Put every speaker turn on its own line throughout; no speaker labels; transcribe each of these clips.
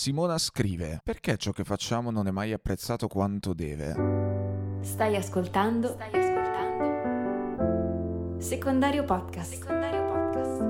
Simona scrive, perché ciò che facciamo non è mai apprezzato quanto deve?
Stai ascoltando? Stai ascoltando? Secondario Podcast. Secondario Podcast.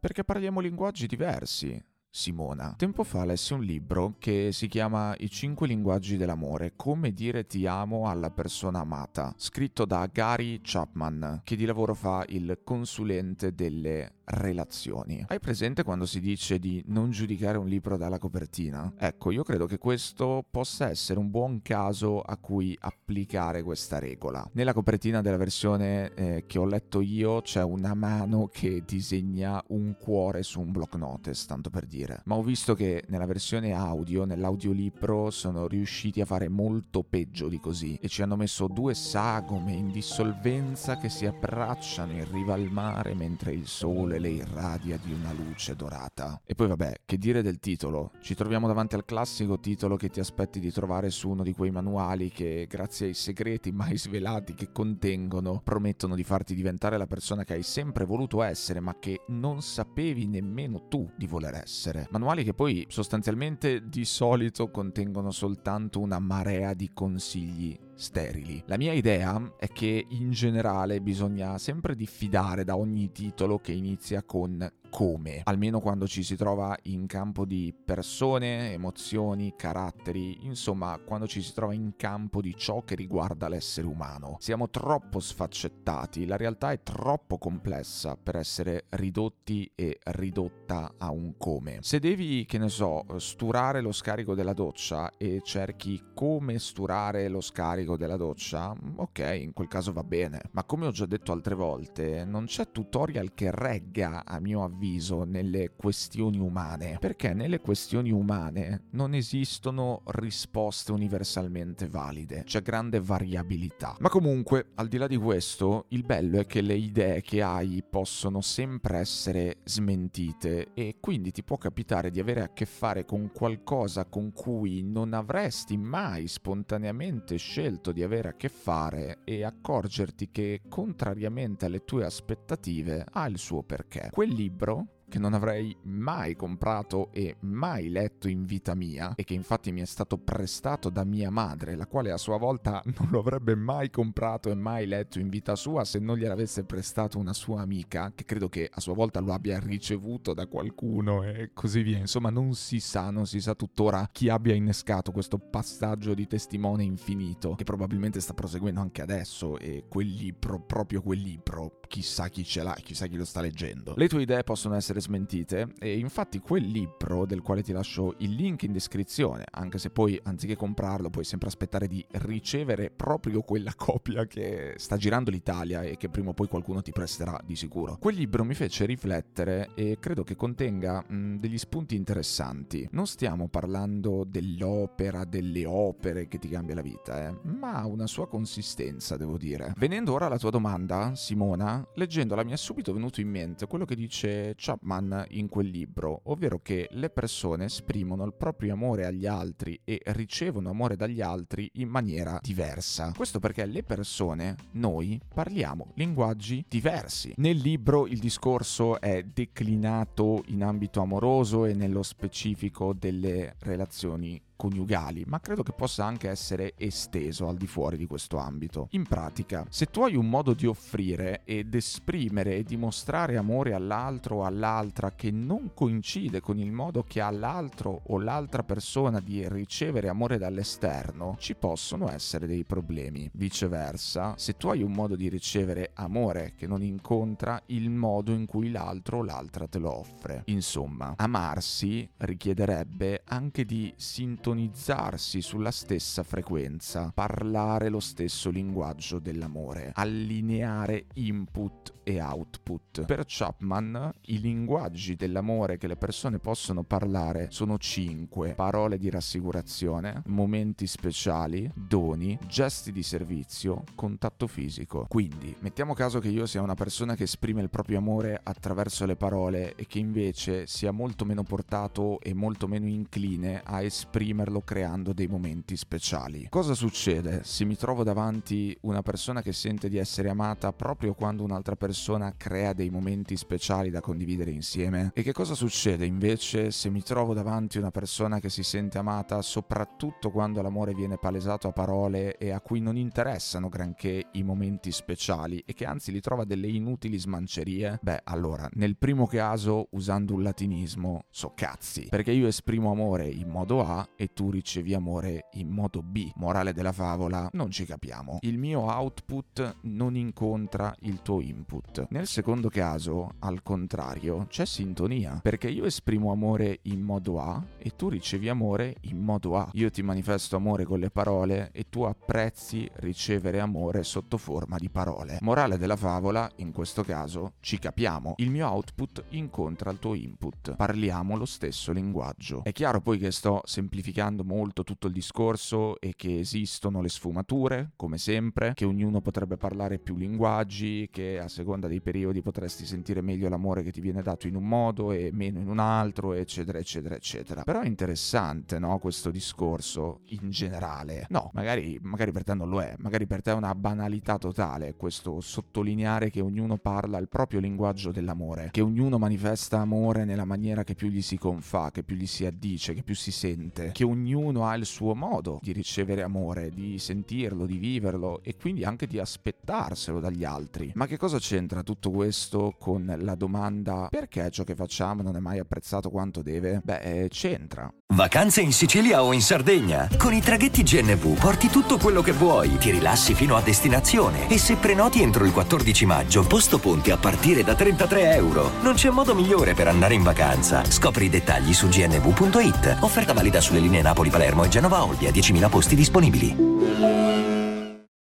Perché parliamo linguaggi diversi. Simona. Tempo fa lessi un libro che si chiama I cinque linguaggi dell'amore, come dire ti amo alla persona amata, scritto da Gary Chapman, che di lavoro fa il consulente delle relazioni. Hai presente quando si dice di non giudicare un libro dalla copertina? Ecco, io credo che questo possa essere un buon caso a cui applicare questa regola. Nella copertina della versione eh, che ho letto io c'è una mano che disegna un cuore su un block notice, tanto per dire. Ma ho visto che nella versione audio, nell'audiolibro, sono riusciti a fare molto peggio di così e ci hanno messo due sagome in dissolvenza che si abbracciano in riva al mare mentre il sole le irradia di una luce dorata. E poi vabbè, che dire del titolo? Ci troviamo davanti al classico titolo che ti aspetti di trovare su uno di quei manuali che, grazie ai segreti mai svelati che contengono, promettono di farti diventare la persona che hai sempre voluto essere, ma che non sapevi nemmeno tu di voler essere. Manuali che poi sostanzialmente di solito contengono soltanto una marea di consigli sterili. La mia idea è che in generale bisogna sempre diffidare da ogni titolo che inizia con come, almeno quando ci si trova in campo di persone, emozioni, caratteri, insomma quando ci si trova in campo di ciò che riguarda l'essere umano. Siamo troppo sfaccettati, la realtà è troppo complessa per essere ridotti e ridotta a un come. Se devi, che ne so, sturare lo scarico della doccia e cerchi come sturare lo scarico della doccia, ok, in quel caso va bene, ma come ho già detto altre volte, non c'è tutorial che regga a mio avviso avviso nelle questioni umane, perché nelle questioni umane non esistono risposte universalmente valide, c'è grande variabilità. Ma comunque, al di là di questo, il bello è che le idee che hai possono sempre essere smentite e quindi ti può capitare di avere a che fare con qualcosa con cui non avresti mai spontaneamente scelto di avere a che fare e accorgerti che, contrariamente alle tue aspettative, ha il suo perché. Quel libro che non avrei mai comprato e mai letto in vita mia e che infatti mi è stato prestato da mia madre, la quale a sua volta non lo avrebbe mai comprato e mai letto in vita sua se non gliel'avesse prestato una sua amica, che credo che a sua volta lo abbia ricevuto da qualcuno e così via. Insomma, non si sa, non si sa tuttora chi abbia innescato questo passaggio di testimone infinito, che probabilmente sta proseguendo anche adesso e quel libro, proprio quel libro, chissà chi ce l'ha, chissà chi lo sta leggendo. Le tue idee possono essere smentite e infatti quel libro del quale ti lascio il link in descrizione, anche se poi anziché comprarlo puoi sempre aspettare di ricevere proprio quella copia che sta girando l'Italia e che prima o poi qualcuno ti presterà di sicuro. Quel libro mi fece riflettere e credo che contenga mh, degli spunti interessanti. Non stiamo parlando dell'opera, delle opere che ti cambia la vita, eh, ma una sua consistenza, devo dire. Venendo ora alla tua domanda, Simona, leggendola mi è subito venuto in mente quello che dice Chapman Chapman in quel libro, ovvero che le persone esprimono il proprio amore agli altri e ricevono amore dagli altri in maniera diversa. Questo perché le persone, noi, parliamo linguaggi diversi. Nel libro il discorso è declinato in ambito amoroso e nello specifico delle relazioni coniugali, ma credo che possa anche essere esteso al di fuori di questo ambito. In pratica, se tu hai un modo di offrire ed esprimere e dimostrare amore all'altro o all'altra che non coincide con il modo che ha l'altro o l'altra persona di ricevere amore dall'esterno, ci possono essere dei problemi. Viceversa, se tu hai un modo di ricevere amore che non incontra il modo in cui l'altro o l'altra te lo offre. Insomma, amarsi richiederebbe anche di sintonizzare sintonizzarsi sulla stessa frequenza, parlare lo stesso linguaggio dell'amore, allineare input e output. Per Chapman i linguaggi dell'amore che le persone possono parlare sono cinque: parole di rassicurazione, momenti speciali, doni, gesti di servizio, contatto fisico. Quindi, mettiamo caso che io sia una persona che esprime il proprio amore attraverso le parole e che invece sia molto meno portato e molto meno incline a esprimerlo creando dei momenti speciali. Cosa succede se mi trovo davanti una persona che sente di essere amata proprio quando un'altra persona crea dei momenti speciali da condividere insieme? E che cosa succede invece se mi trovo davanti una persona che si sente amata soprattutto quando l'amore viene palesato a parole e a cui non interessano granché i momenti speciali e che anzi li trova delle inutili smancerie? Beh, allora, nel primo caso, usando un latinismo, so cazzi, perché io esprimo amore in modo A e tu ricevi amore in modo B. Morale della favola, non ci capiamo. Il mio output non incontra il tuo input. Nel secondo caso, al contrario, c'è sintonia, perché io esprimo amore in modo A e tu ricevi amore in modo A. Io ti manifesto amore con le parole e tu apprezzi ricevere amore sotto forma di parole. Morale della favola, in questo caso, ci capiamo. Il mio output incontra il tuo input. Parliamo lo stesso linguaggio. È chiaro poi che sto semplificando molto tutto il discorso e che esistono le sfumature, come sempre, che ognuno potrebbe parlare più linguaggi, che a seconda dei periodi potresti sentire meglio l'amore che ti viene dato in un modo e meno in un altro, eccetera, eccetera, eccetera. Però è interessante, no, questo discorso in generale. No, magari, magari per te non lo è, magari per te è una banalità totale questo sottolineare che ognuno parla il proprio linguaggio dell'amore, che ognuno manifesta amore nella maniera che più gli si confà, che più gli si addice, che più si sente, che ognuno ha il suo modo di ricevere amore, di sentirlo, di viverlo e quindi anche di aspettarselo dagli altri. Ma che cosa c'entra tutto questo con la domanda perché ciò che facciamo non è mai apprezzato quanto deve? Beh, c'entra.
Vacanze in Sicilia o in Sardegna? Con i traghetti GNV porti tutto quello che vuoi, ti rilassi fino a destinazione e se prenoti entro il 14 maggio, posto ponti a partire da 33 euro. Non c'è modo migliore per andare in vacanza. Scopri i dettagli su gnv.it. Offerta valida sulle linee Napoli-Palermo e Genova-Olbia, 10.000 posti disponibili.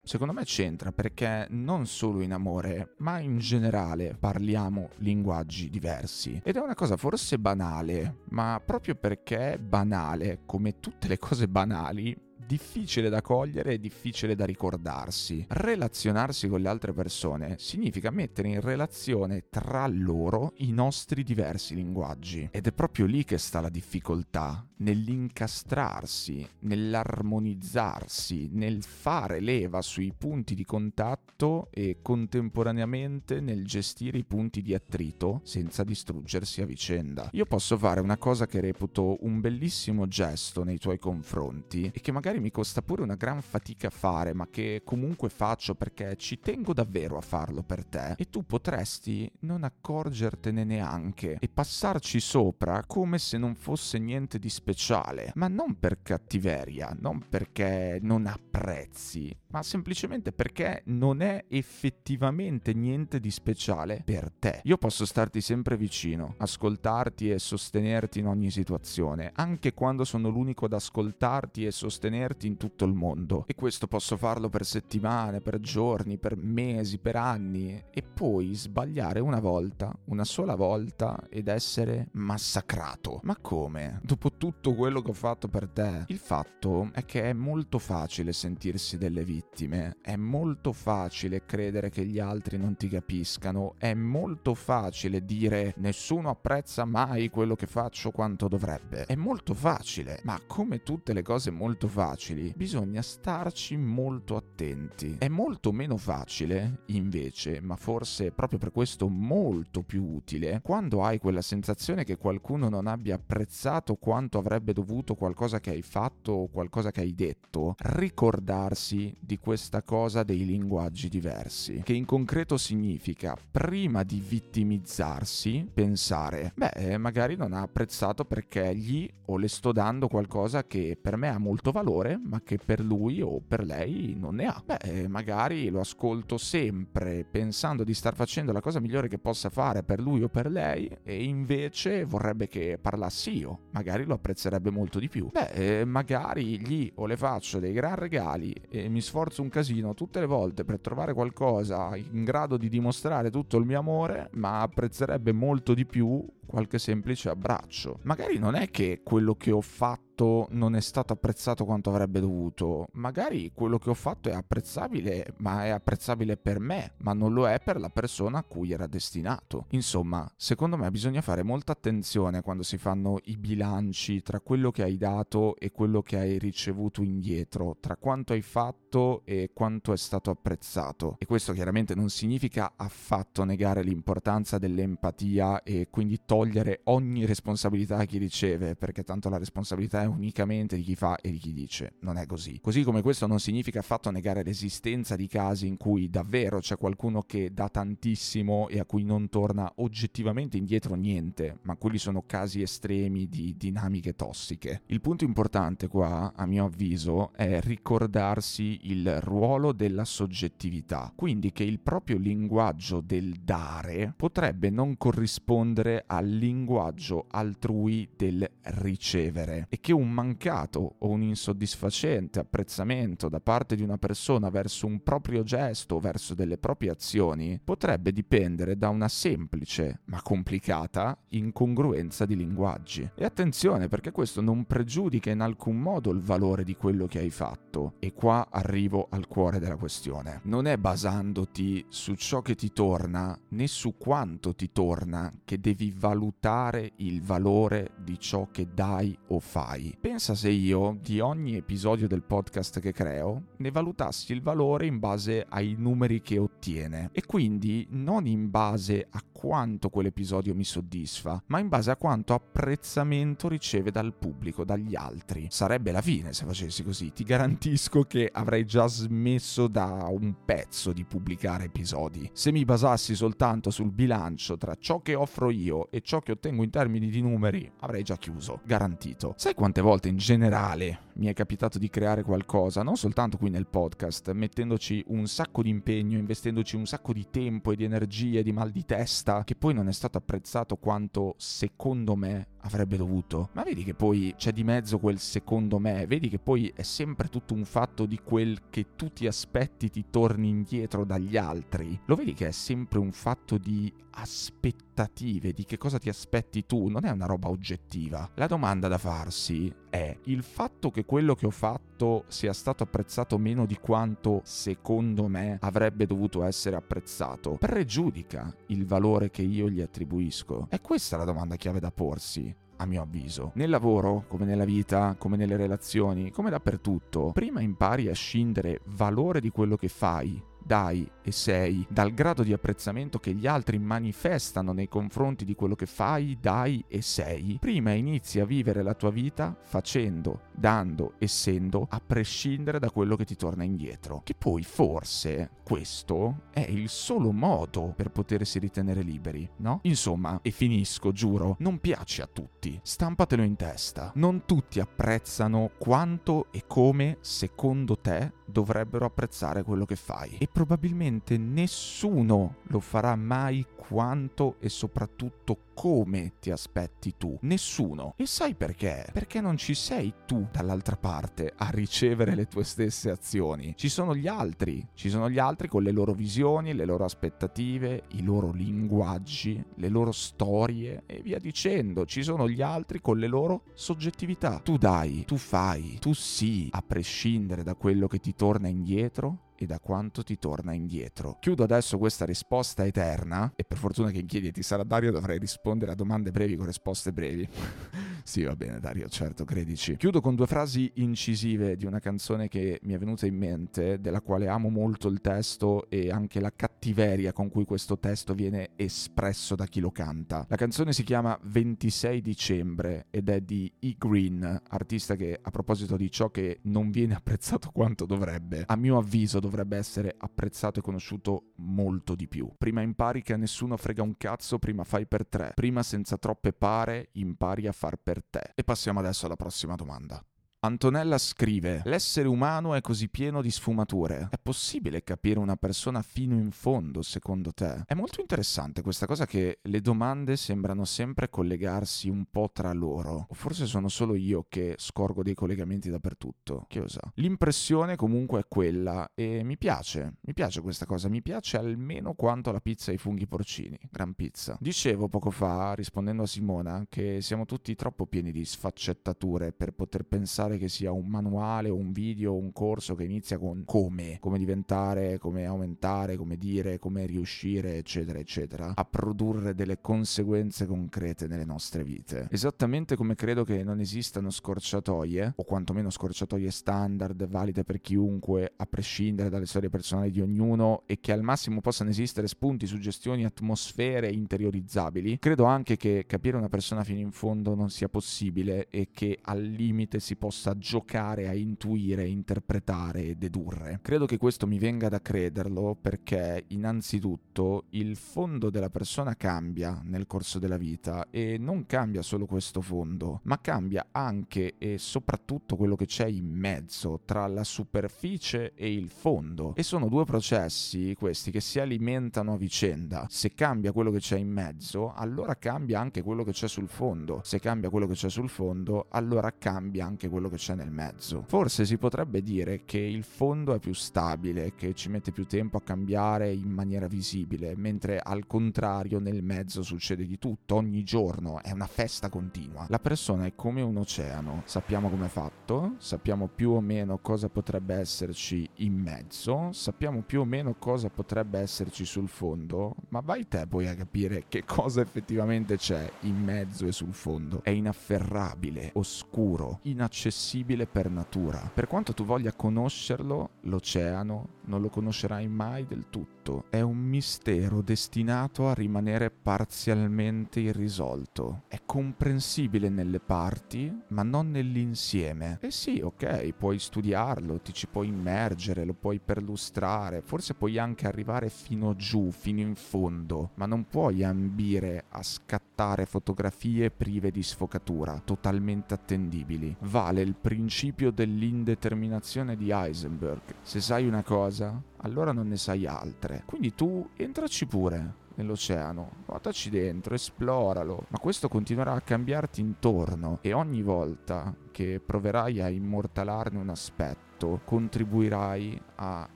Secondo me c'entra perché non solo in amore, ma in generale parliamo linguaggi diversi. Ed è una cosa forse banale, ma proprio perché è banale, come tutte le cose banali, difficile da cogliere e difficile da ricordarsi. Relazionarsi con le altre persone significa mettere in relazione tra loro i nostri diversi linguaggi. Ed è proprio lì che sta la difficoltà, nell'incastrarsi, nell'armonizzarsi, nel fare leva sui punti di contatto e contemporaneamente nel gestire i punti di attrito senza distruggersi a vicenda. Io posso fare una cosa che reputo un bellissimo gesto nei tuoi confronti e che magari magari mi costa pure una gran fatica fare, ma che comunque faccio perché ci tengo davvero a farlo per te, e tu potresti non accorgertene neanche e passarci sopra come se non fosse niente di speciale, ma non per cattiveria, non perché non apprezzi, ma semplicemente perché non è effettivamente niente di speciale per te. Io posso starti sempre vicino, ascoltarti e sostenerti in ogni situazione, anche quando sono l'unico ad ascoltarti e sostenerti in tutto il mondo. E questo posso farlo per settimane, per giorni, per mesi, per anni, e poi sbagliare una volta, una sola volta, ed essere massacrato. Ma come? Dopo tutto quello che ho fatto per te? Il fatto è che è molto facile sentirsi delle vite vittime, è molto facile credere che gli altri non ti capiscano, è molto facile dire nessuno apprezza mai quello che faccio quanto dovrebbe. È molto facile, ma come tutte le cose molto facili, bisogna starci molto attenti. È molto meno facile, invece, ma forse proprio per questo molto più utile, quando hai quella sensazione che qualcuno non abbia apprezzato quanto avrebbe dovuto qualcosa che hai fatto o qualcosa che hai detto, ricordarsi di questa cosa dei linguaggi diversi, che in concreto significa prima di vittimizzarsi pensare, beh, magari non ha apprezzato perché gli o le sto dando qualcosa che per me ha molto valore, ma che per lui o per lei non ne ha. Beh, magari lo ascolto sempre pensando di star facendo la cosa migliore che possa fare per lui o per lei e invece vorrebbe che parlassi io, magari lo apprezzerebbe molto di più. Beh, magari gli o le faccio dei gran regali e mi sforzo un casino tutte le volte per trovare qualcosa in grado di dimostrare tutto il mio amore, ma apprezzerebbe molto di più qualche semplice abbraccio. Magari non è che quello che ho fatto non è stato apprezzato quanto avrebbe dovuto. Magari quello che ho fatto è apprezzabile, ma è apprezzabile per me, ma non lo è per la persona a cui era destinato. Insomma, secondo me bisogna fare molta attenzione quando si fanno i bilanci tra quello che hai dato e quello che hai ricevuto indietro, tra quanto hai fatto e quanto è stato apprezzato. E questo chiaramente non significa affatto negare l'importanza dell'empatia e quindi togliere ogni responsabilità a chi riceve, perché tanto la responsabilità è unicamente di chi fa e di chi dice. Non è così. Così come questo non significa affatto negare l'esistenza di casi in cui davvero c'è qualcuno che dà tantissimo e a cui non torna oggettivamente indietro niente, ma quelli sono casi estremi di dinamiche tossiche. Il punto importante qua, a mio avviso, è ricordarsi il ruolo della soggettività, quindi che il proprio linguaggio del dare potrebbe non corrispondere al linguaggio altrui del ricevere e che un mancato o un insoddisfacente apprezzamento da parte di una persona verso un proprio gesto o verso delle proprie azioni potrebbe dipendere da una semplice ma complicata incongruenza di linguaggi. E attenzione perché questo non pregiudica in alcun modo il valore di quello che hai fatto. E qua arrivo al cuore della questione. Non è basandoti su ciò che ti torna né su quanto ti torna che devi valutare il valore di ciò che dai o fai. Pensa se io, di ogni episodio del podcast che creo, ne valutassi il valore in base ai numeri che ottiene e quindi non in base a quanto quell'episodio mi soddisfa, ma in base a quanto apprezzamento riceve dal pubblico, dagli altri. Sarebbe la fine se facessi così. Ti garantisco che avrei già smesso da un pezzo di pubblicare episodi. Se mi basassi soltanto sul bilancio tra ciò che offro io e ciò che ottengo in termini di numeri, avrei già chiuso, garantito. Sai quante volte in generale mi è capitato di creare qualcosa, non soltanto qui nel podcast, mettendoci un sacco di impegno, investendoci un sacco di tempo e di energie, di mal di testa, che poi non è stato apprezzato quanto secondo me avrebbe dovuto. Ma vedi che poi c'è di mezzo quel secondo me, vedi che poi è sempre tutto un fatto di quel che tu ti aspetti ti torni indietro dagli altri. Lo vedi che è sempre un fatto di aspettative, di che cosa ti aspetti tu, non è una roba oggettiva. La domanda da farsi è il fatto che quello che ho fatto sia stato apprezzato meno di quanto secondo me avrebbe dovuto essere apprezzato pregiudica il valore che io gli attribuisco? È questa la domanda chiave da porsi a mio avviso. Nel lavoro, come nella vita, come nelle relazioni, come dappertutto, prima impari a scindere valore di quello che fai dai e sei, dal grado di apprezzamento che gli altri manifestano nei confronti di quello che fai, dai e sei, prima inizi a vivere la tua vita facendo, dando, essendo, a prescindere da quello che ti torna indietro. Che poi forse questo è il solo modo per potersi ritenere liberi, no? Insomma, e finisco, giuro, non piace a tutti, stampatelo in testa. Non tutti apprezzano quanto e come, secondo te, dovrebbero apprezzare quello che fai. E probabilmente nessuno lo farà mai quanto e soprattutto come ti aspetti tu. Nessuno. E sai perché? Perché non ci sei tu dall'altra parte a ricevere le tue stesse azioni. Ci sono gli altri. Ci sono gli altri con le loro visioni, le loro aspettative, i loro linguaggi, le loro storie e via dicendo. Ci sono gli altri con le loro soggettività. Tu dai, tu fai, tu sì, a prescindere da quello che ti torna indietro e da quanto ti torna indietro. Chiudo adesso questa risposta eterna e per fortuna che in chiedi ti sarà Dario dovrei rispondere a domande brevi con risposte brevi. sì, va bene, Dario, certo, credici. Chiudo con due frasi incisive di una canzone che mi è venuta in mente, della quale amo molto il testo e anche la cattiveria con cui questo testo viene espresso da chi lo canta. La canzone si chiama 26 dicembre ed è di E. Green, artista che a proposito di ciò che non viene apprezzato quanto dovrebbe, a mio avviso dovrebbe essere apprezzato e conosciuto molto di più. Prima impari che a nessuno frega un cazzo, prima fai per tre. Prima senza troppe pare impari a far per te. E passiamo adesso alla prossima domanda. Antonella scrive: L'essere umano è così pieno di sfumature. È possibile capire una persona fino in fondo, secondo te? È molto interessante questa cosa che le domande sembrano sempre collegarsi un po' tra loro. O forse sono solo io che scorgo dei collegamenti dappertutto. Chi lo sa? L'impressione comunque è quella e mi piace. Mi piace questa cosa. Mi piace almeno quanto la pizza e i funghi porcini. Gran pizza. Dicevo poco fa, rispondendo a Simona, che siamo tutti troppo pieni di sfaccettature per poter pensare che sia un manuale un video un corso che inizia con come, come diventare, come aumentare, come dire, come riuscire, eccetera, eccetera, a produrre delle conseguenze concrete nelle nostre vite. Esattamente come credo che non esistano scorciatoie, o quantomeno scorciatoie standard valide per chiunque, a prescindere dalle storie personali di ognuno, e che al massimo possano esistere spunti, suggestioni, atmosfere interiorizzabili, credo anche che capire una persona fino in fondo non sia possibile e che al limite si possa possa giocare a intuire, interpretare e dedurre. Credo che questo mi venga da crederlo perché innanzitutto il fondo della persona cambia nel corso della vita e non cambia solo questo fondo, ma cambia anche e soprattutto quello che c'è in mezzo tra la superficie e il fondo. E sono due processi questi che si alimentano a vicenda. Se cambia quello che c'è in mezzo, allora cambia anche quello che c'è sul fondo. Se cambia quello che c'è sul fondo, allora cambia anche quello quello che c'è nel mezzo. Forse si potrebbe dire che il fondo è più stabile, che ci mette più tempo a cambiare in maniera visibile, mentre al contrario nel mezzo succede di tutto, ogni giorno è una festa continua. La persona è come un oceano, sappiamo come è fatto, sappiamo più o meno cosa potrebbe esserci in mezzo, sappiamo più o meno cosa potrebbe esserci sul fondo, ma vai te poi a capire che cosa effettivamente c'è in mezzo e sul fondo. È inafferrabile, oscuro, inaccessibile inaccessibile per natura. Per quanto tu voglia conoscerlo, l'oceano non lo conoscerai mai del tutto. È un mistero destinato a rimanere parzialmente irrisolto. È comprensibile nelle parti, ma non nell'insieme. E sì, ok, puoi studiarlo, ti ci puoi immergere, lo puoi perlustrare, forse puoi anche arrivare fino giù, fino in fondo, ma non puoi ambire a scattare fotografie prive di sfocatura, totalmente attendibili. Vale il principio dell'indeterminazione di Heisenberg. Se sai una cosa, allora non ne sai altre. Quindi tu entraci pure nell'oceano, guardaci dentro, esploralo, ma questo continuerà a cambiarti intorno e ogni volta che proverai a immortalarne un aspetto, contribuirai a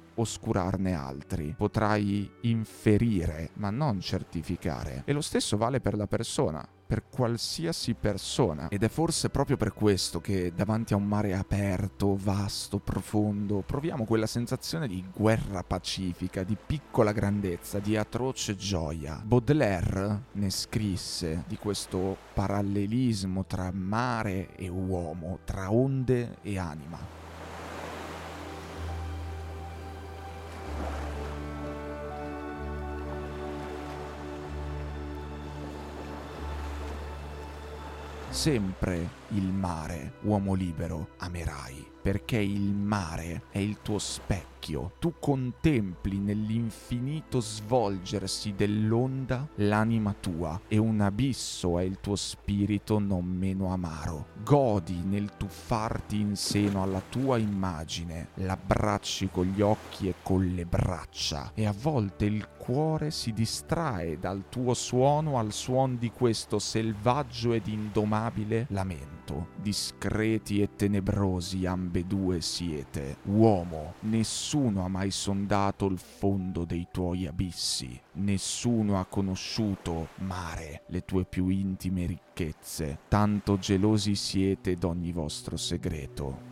oscurarne altri. Potrai inferire, ma non certificare. E lo stesso vale per la persona per qualsiasi persona. Ed è forse proprio per questo che davanti a un mare aperto, vasto, profondo, proviamo quella sensazione di guerra pacifica, di piccola grandezza, di atroce gioia. Baudelaire ne scrisse di questo parallelismo tra mare e uomo, tra onde e anima. Sempre il mare, uomo libero, amerai, perché il mare è il tuo specchio tu contempli nell'infinito svolgersi dell'onda l'anima tua e un abisso è il tuo spirito non meno amaro. Godi nel tuffarti in seno alla tua immagine, l'abbracci con gli occhi e con le braccia e a volte il cuore si distrae dal tuo suono al suon di questo selvaggio ed indomabile lamento. Discreti e tenebrosi ambedue siete. Uomo, Nessuno ha mai sondato il fondo dei tuoi abissi, nessuno ha conosciuto, mare, le tue più intime ricchezze, tanto gelosi siete d'ogni vostro segreto.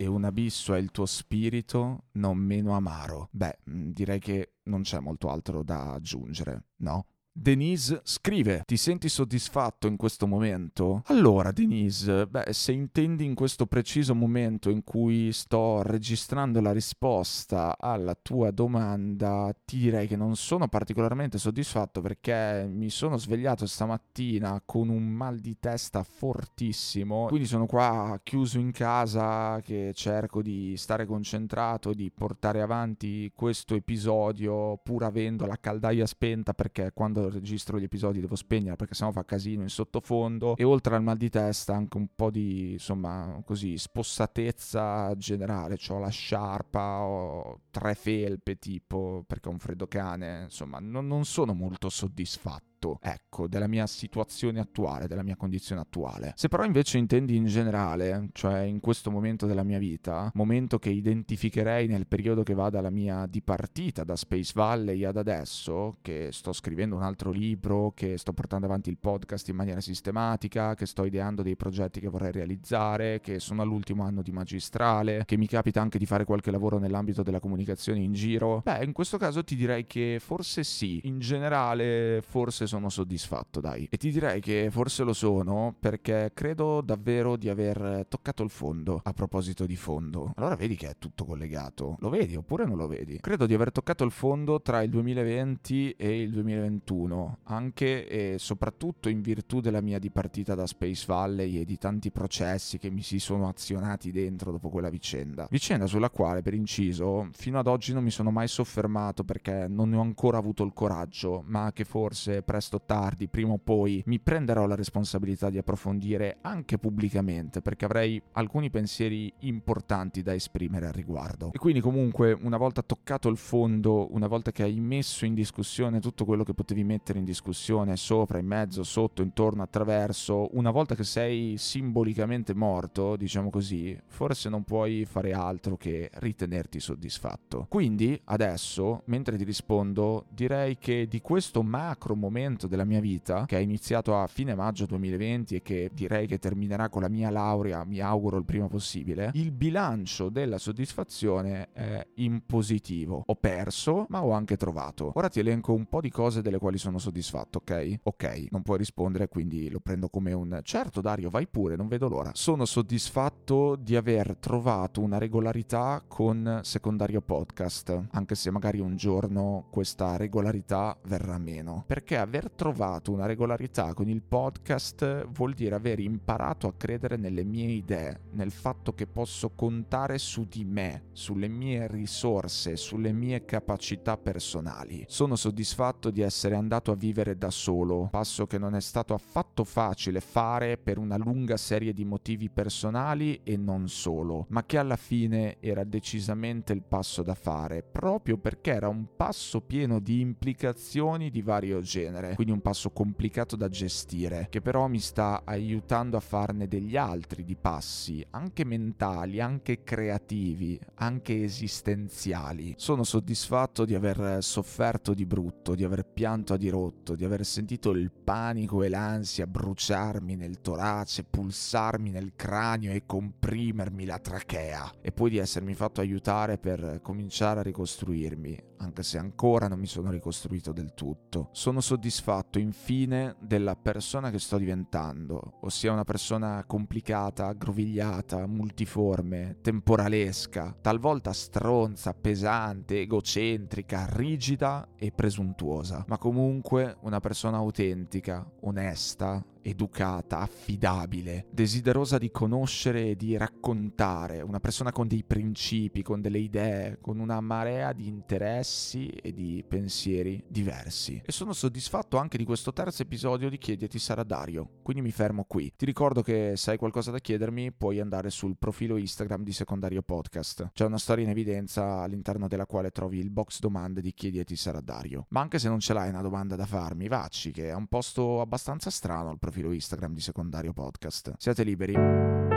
E un abisso è il tuo spirito, non meno amaro. Beh, mm, direi che non c'è molto altro da aggiungere, no? Denise scrive: Ti senti soddisfatto in questo momento? Allora, Denise, beh, se intendi in questo preciso momento in cui sto registrando la risposta alla tua domanda, ti direi che non sono particolarmente soddisfatto perché mi sono svegliato stamattina con un mal di testa fortissimo. Quindi sono qua chiuso in casa che cerco di stare concentrato, di portare avanti questo episodio pur avendo la caldaia spenta perché quando registro gli episodi devo spegnere perché sennò fa casino in sottofondo. E oltre al mal di testa anche un po' di insomma così spossatezza generale ho la sciarpa ho tre felpe tipo perché ho un freddo cane insomma non, non sono molto soddisfatto atto, ecco, della mia situazione attuale, della mia condizione attuale. Se però invece intendi in generale, cioè in questo momento della mia vita, momento che identificherei nel periodo che va dalla mia dipartita da Space Valley ad adesso, che sto scrivendo un altro libro, che sto portando avanti il podcast in maniera sistematica, che sto ideando dei progetti che vorrei realizzare, che sono all'ultimo anno di magistrale, che mi capita anche di fare qualche lavoro nell'ambito della comunicazione in giro, beh, in questo caso ti direi che forse sì, in generale forse sono soddisfatto, dai. E ti direi che forse lo sono perché credo davvero di aver toccato il fondo. A proposito di fondo, allora vedi che è tutto collegato. Lo vedi oppure non lo vedi? Credo di aver toccato il fondo tra il 2020 e il 2021, anche e soprattutto in virtù della mia dipartita da Space Valley e di tanti processi che mi si sono azionati dentro dopo quella vicenda. Vicenda sulla quale, per inciso, fino ad oggi non mi sono mai soffermato perché non ne ho ancora avuto il coraggio, ma che forse presto o tardi, prima o poi, mi prenderò la responsabilità di approfondire anche pubblicamente, perché avrei alcuni pensieri importanti da esprimere al riguardo. E quindi comunque, una volta toccato il fondo, una volta che hai messo in discussione tutto quello che potevi mettere in discussione, sopra, in mezzo, sotto, intorno, attraverso, una volta che sei simbolicamente morto, diciamo così, forse non puoi fare altro che ritenerti soddisfatto. Quindi, adesso, mentre ti rispondo, direi che di questo macro momento momento della mia vita, che è iniziato a fine maggio 2020 e che direi che terminerà con la mia laurea, mi auguro il prima possibile, il bilancio della soddisfazione è in positivo. Ho perso, ma ho anche trovato. Ora ti elenco un po' di cose delle quali sono soddisfatto, ok? Ok, non puoi rispondere, quindi lo prendo come un certo Dario, vai pure, non vedo l'ora. Sono soddisfatto di aver trovato una regolarità con secondario podcast, anche se magari un giorno questa regolarità verrà meno, perché aver trovato una regolarità con il podcast vuol dire aver imparato a credere nelle mie idee, nel fatto che posso contare su di me, sulle mie risorse, sulle mie capacità personali. Sono soddisfatto di essere andato a vivere da solo, passo che non è stato affatto facile fare per una lunga serie di motivi personali e non solo, ma che alla fine era decisamente il passo da fare, proprio perché era un passo pieno di implicazioni di vario genere quindi un passo complicato da gestire, che però mi sta aiutando a farne degli altri di passi, anche mentali, anche creativi, anche esistenziali. Sono soddisfatto di aver sofferto di brutto, di aver pianto a dirotto, di aver sentito il panico e l'ansia bruciarmi nel torace, pulsarmi nel cranio e comprimermi la trachea, e poi di essermi fatto aiutare per cominciare a ricostruirmi, anche se ancora non mi sono ricostruito del tutto. Sono soddisfatto infine della persona che sto diventando, ossia una persona complicata, aggrovigliata, multiforme, temporalesca, talvolta stronza, pesante, egocentrica, rigida e presuntuosa, ma comunque una persona autentica, onesta, educata, affidabile, desiderosa di conoscere e di raccontare, una persona con dei principi, con delle idee, con una marea di interessi e di pensieri diversi. E sono soddisfatto anche di questo terzo episodio di Chiediti sarà Dario, quindi mi fermo qui. Ti ricordo che se hai qualcosa da chiedermi puoi andare sul profilo Instagram di Secondario Podcast. C'è una storia in evidenza all'interno della quale trovi il box domande di Chiediti sarà Dario. Ma anche se non ce l'hai una domanda da farmi, vacci che è un posto abbastanza strano il profilo Instagram di Secondario Podcast. Siate liberi.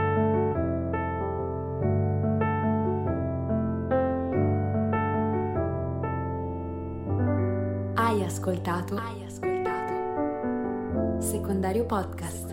Ascoltato? Hai ascoltato? Secondario Podcast.